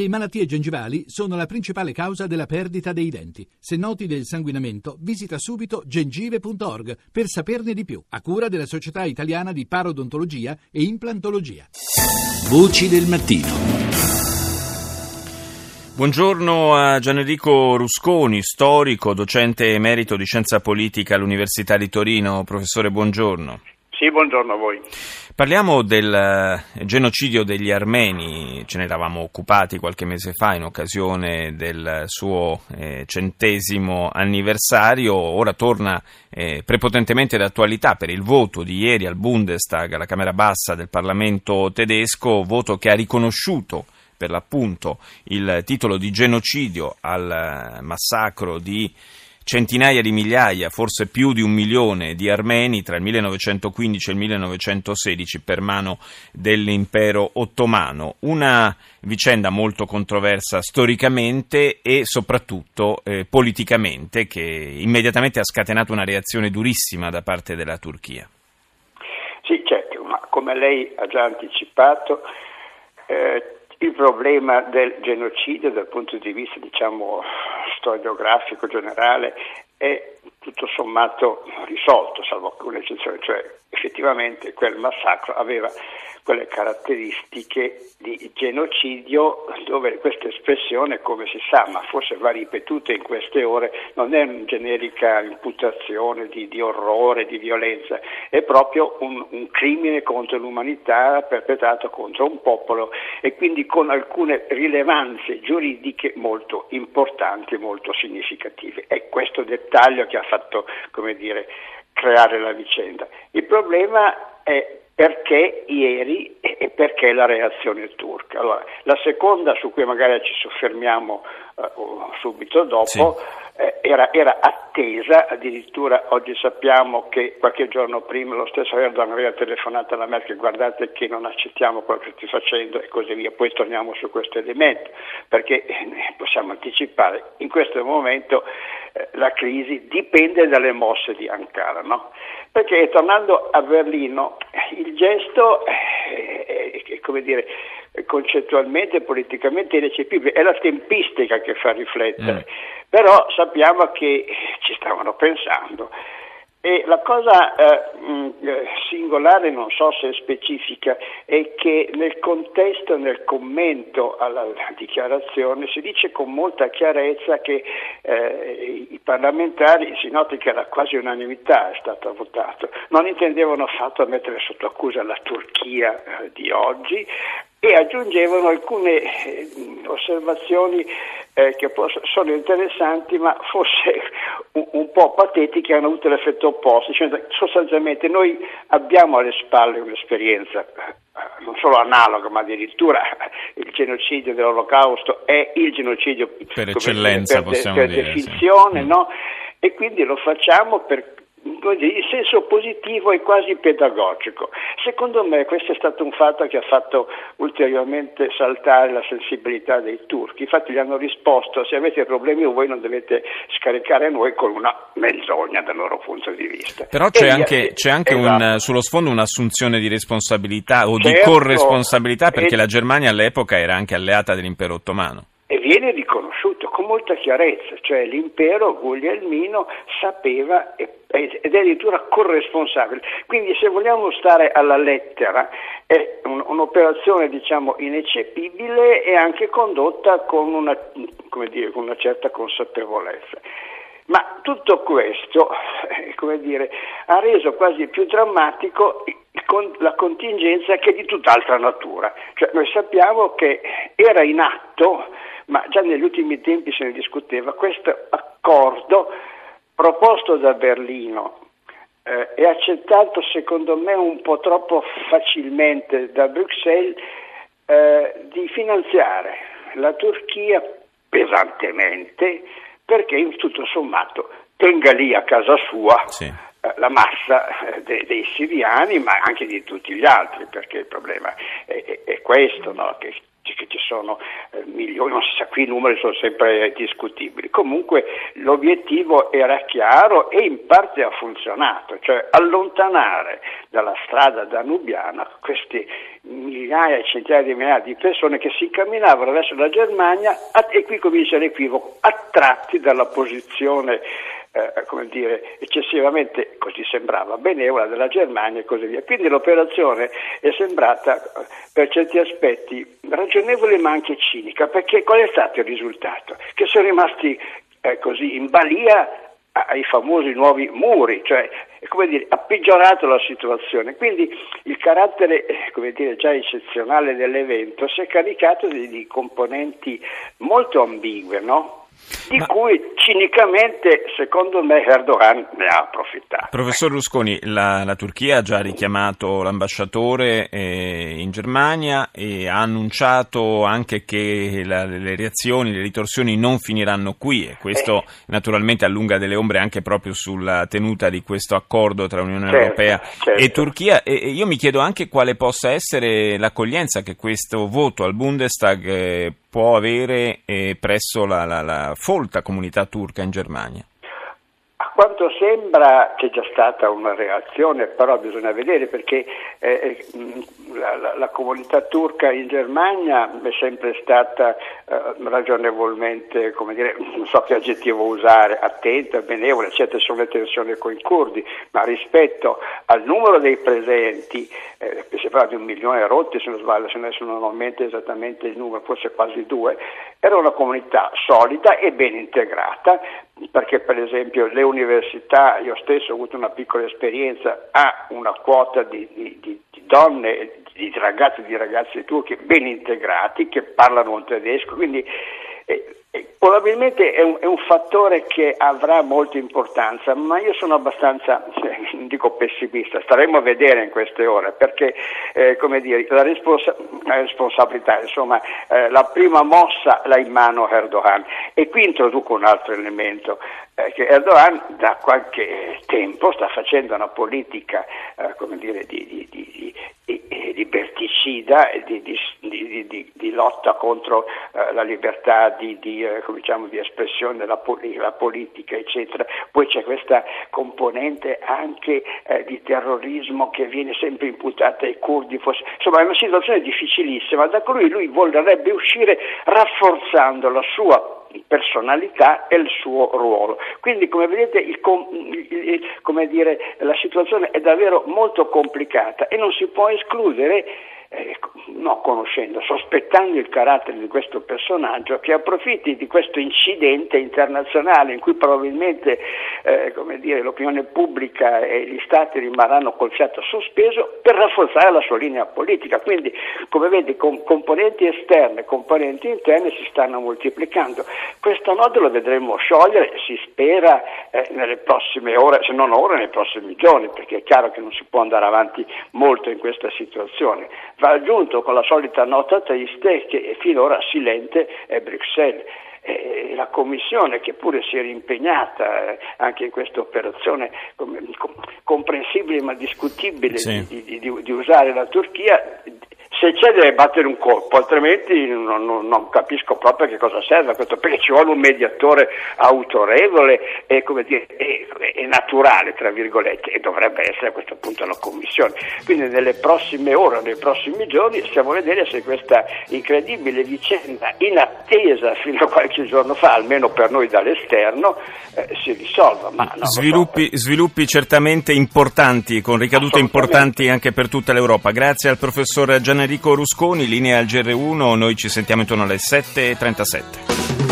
Le malattie gengivali sono la principale causa della perdita dei denti. Se noti del sanguinamento, visita subito gengive.org per saperne di più, a cura della Società Italiana di Parodontologia e Implantologia. Voci del mattino. Buongiorno a Gianenrico Rusconi, storico, docente emerito di scienza politica all'Università di Torino. Professore, buongiorno. Sì, buongiorno a voi. Parliamo del eh, genocidio degli armeni, ce ne eravamo occupati qualche mese fa in occasione del suo eh, centesimo anniversario, ora torna eh, prepotentemente d'attualità per il voto di ieri al Bundestag, alla Camera Bassa del Parlamento tedesco, voto che ha riconosciuto per l'appunto il titolo di genocidio al eh, massacro di centinaia di migliaia, forse più di un milione di armeni tra il 1915 e il 1916 per mano dell'impero ottomano. Una vicenda molto controversa storicamente e soprattutto eh, politicamente che immediatamente ha scatenato una reazione durissima da parte della Turchia. Sì, certo, ma come lei ha già anticipato, eh, il problema del genocidio dal punto di vista diciamo, storiografico generale è tutto sommato risolto, salvo alcune eccezioni, cioè effettivamente quel massacro aveva quelle caratteristiche di genocidio dove questa espressione, come si sa, ma forse va ripetuta in queste ore, non è una generica imputazione di, di orrore, di violenza, è proprio un, un, crimine contro l'umanità perpetrato contro un popolo e quindi con alcune rilevanze giuridiche molto importanti e molto significative. È questo dettaglio che ha fatto, come dire, creare la vicenda. Il problema è perché ieri e perché la reazione turca. Allora, la seconda, su cui magari ci soffermiamo uh, subito dopo, sì. eh, era, era, attesa, addirittura oggi sappiamo che qualche giorno prima lo stesso Erdogan aveva telefonato alla Merkel, guardate che non accettiamo quello che stai facendo e così via, poi torniamo su questo elemento, perché eh, possiamo anticipare, in questo momento la crisi dipende dalle mosse di Ankara, no? perché tornando a Berlino il gesto è, è, come dire, concettualmente e politicamente irrecepibile, è la tempistica che fa riflettere, mm. però sappiamo che ci stavano pensando e la cosa eh, mm, eh, singolare, non so se specifica, è che nel contesto, nel commento alla dichiarazione si dice con molta chiarezza che eh, i parlamentari, si noti che era quasi unanimità è stato votato, non intendevano affatto mettere sotto accusa la Turchia eh, di oggi, e aggiungevano alcune eh, osservazioni eh, che sono interessanti ma forse un, un, po' patetiche hanno avuto l'effetto opposto, cioè, sostanzialmente noi abbiamo alle spalle un'esperienza eh, non solo analoga ma addirittura il genocidio dell'olocausto è il genocidio per eccellenza per, possiamo per dire, definizione sì. no? e quindi lo facciamo per in senso positivo e quasi pedagogico. Secondo me questo è stato un fatto che ha fatto ulteriormente saltare la sensibilità dei turchi. Infatti gli hanno risposto se avete problemi voi non dovete scaricare noi con una menzogna dal loro punto di vista. Però c'è e anche, c'è anche esatto. un, sullo sfondo un'assunzione di responsabilità o certo, di corresponsabilità perché e... la Germania all'epoca era anche alleata dell'impero ottomano. E viene riconosciuto con molta chiarezza, cioè l'impero guglielmino sapeva ed è addirittura corresponsabile. Quindi se vogliamo stare alla lettera è un, un'operazione diciamo ineccepibile e anche condotta con una, dire, con una certa consapevolezza. Ma tutto questo eh, dire, ha reso quasi più drammatico la contingenza che è di tutt'altra natura. Cioè, noi sappiamo che era in atto ma già negli ultimi tempi se ne discuteva, questo accordo proposto da Berlino eh, e accettato secondo me un po' troppo facilmente da Bruxelles eh, di finanziare la Turchia pesantemente perché tutto sommato tenga lì a casa sua sì. eh, la massa eh, de- dei siriani ma anche di tutti gli altri perché il problema è, è, è questo no? che che ci sono eh, milioni, non si sa, qui i numeri sono sempre discutibili. Comunque l'obiettivo era chiaro e in parte ha funzionato, cioè allontanare dalla strada danubiana questi migliaia e centinaia di migliaia di persone che si incamminavano verso la Germania e qui comincia l'equivoco, attratti dalla posizione eh, come dire, eccessivamente, così sembrava, benevola della Germania e così via. Quindi l'operazione è sembrata eh, per certi aspetti ragionevole ma anche cinica, perché qual è stato il risultato? Che sono rimasti eh, così in balia ai famosi nuovi muri, cioè come dire, ha peggiorato la situazione. Quindi il carattere eh, come dire, già eccezionale dell'evento si è caricato di, di componenti molto ambigue, no? Di Ma... cui cinicamente, secondo me, Erdogan ne ha approfittato. Professor Rusconi, la, la Turchia ha già richiamato l'ambasciatore eh, in Germania e ha annunciato anche che la, le reazioni, le ritorsioni non finiranno qui e questo eh. naturalmente allunga delle ombre anche proprio sulla tenuta di questo accordo tra Unione certo, Europea certo. e Turchia e, io mi chiedo anche quale possa essere l'accoglienza che questo voto al Bundestag eh, può avere eh, presso la, la, la folta comunità turca in Germania? Quanto sembra c'è già stata una reazione, però bisogna vedere perché eh, la, la, la, comunità turca in Germania è sempre stata eh, ragionevolmente, come dire, non so che aggettivo usare, attenta, benevola, eccetera, sulle tensioni con i curdi, ma rispetto al numero dei presenti, eh, si parla di un milione rotti se non sbaglio, se ne sono normalmente esattamente il numero, forse quasi due, era una comunità solida e ben integrata, perché per esempio le università, io stesso ho avuto una piccola esperienza, ha una quota di, di, di, di donne, di ragazzi e di ragazze turche ben integrati che parlano un tedesco, quindi eh, Probabilmente è un, è un, fattore che avrà molta importanza, ma io sono abbastanza, non dico pessimista, staremo a vedere in queste ore, perché eh, dire, la, responsa- la, responsabilità, insomma, eh, la prima mossa l'ha in mano Erdogan. E qui introduco un altro elemento, eh, che Erdogan da qualche tempo sta facendo una politica, eh, dire, di, di, di, liberticida, di, lotta contro eh, la libertà di eh, diciamo, di espressione, la, la, politica, eccetera. Poi c'è questa componente anche eh, di terrorismo che viene sempre imputata ai curdi. Insomma, è una situazione difficilissima, da cui lui vorrebbe uscire rafforzando la sua personalità e il suo ruolo. Quindi come vedete il, come dire, la situazione è davvero molto complicata e non si può escludere eh, no, conoscendo, sospettando il carattere di questo personaggio che approfitti di questo incidente internazionale in cui probabilmente eh, dire, l'opinione pubblica e gli stati rimarranno col fiato sospeso per rafforzare la sua linea politica. Quindi, come vedi, com- componenti esterne e componenti interne si stanno moltiplicando. Questo nodo lo vedremo sciogliere, si spera, eh, nelle prossime ore, se non ora, nei prossimi giorni, perché è chiaro che non si può andare avanti molto in questa situazione va aggiunto con la solita nota triste che finora silente è Bruxelles. Eh, la Commissione, che pure si era impegnata eh, anche in questa operazione com- comprensibile ma discutibile sì. di, di, di, di, usare la Turchia, se c'è deve battere un colpo, altrimenti non, non, non, capisco proprio che cosa serve questo, perché ci vuole un mediatore autorevole e, dire, e, e, naturale, tra virgolette, e dovrebbe essere a questo punto la Commissione. Quindi nelle prossime ore, nei prossimi giorni, stiamo a vedere se questa incredibile vicenda, inattesa fino a qualche giorno fa, almeno per noi dall'esterno, eh, si risolva. Ma sviluppi, so. sviluppi certamente importanti, con ricadute importanti anche per tutta l'Europa. Grazie al professor Gianni Enrico Rusconi, linea al GR1, noi ci sentiamo intorno alle 7.37.